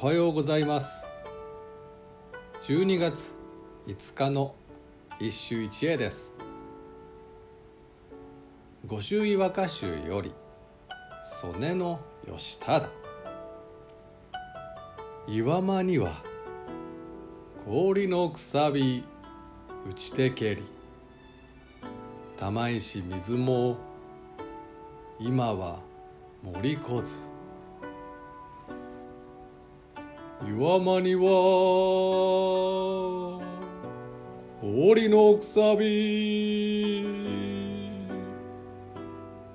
おはようございます。12月5日の一首一会です。御朱意和歌集より曽根の義忠。岩間には氷のくさび打ちてけり。玉石水も今は森こず。岩間には氷のくさび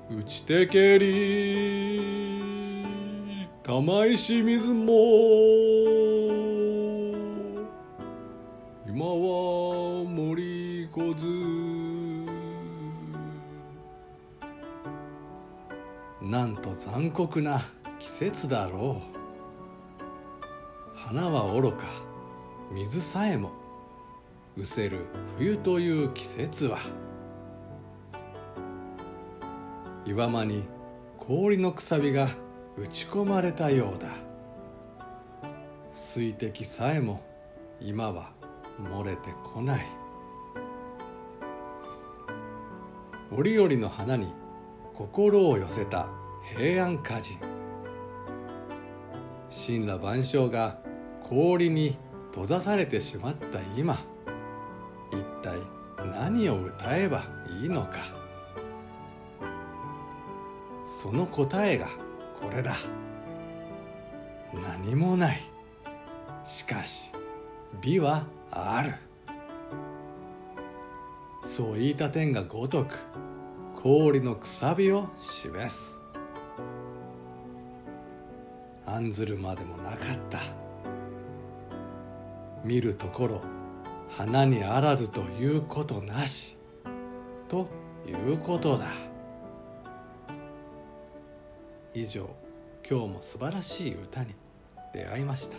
打ちてけり玉石水も今は森こずなんと残酷な季節だろう。花はおろか。水さえも。失せる冬という季節は。岩間に氷のくさびが打ち込まれたようだ。水滴さえも。今は漏れてこない。折々の花に心を寄せた平安歌人神羅万象が氷に閉ざされてしまった今一体何を歌えばいいのか。その答えがこれだ。何もない。しかし美はある。そう言いた天がごとく氷のくさびを示す。案ずるまでもなかった。見るところ花にあらずということなしということだ。以上今日も素晴らしい歌に出会いました。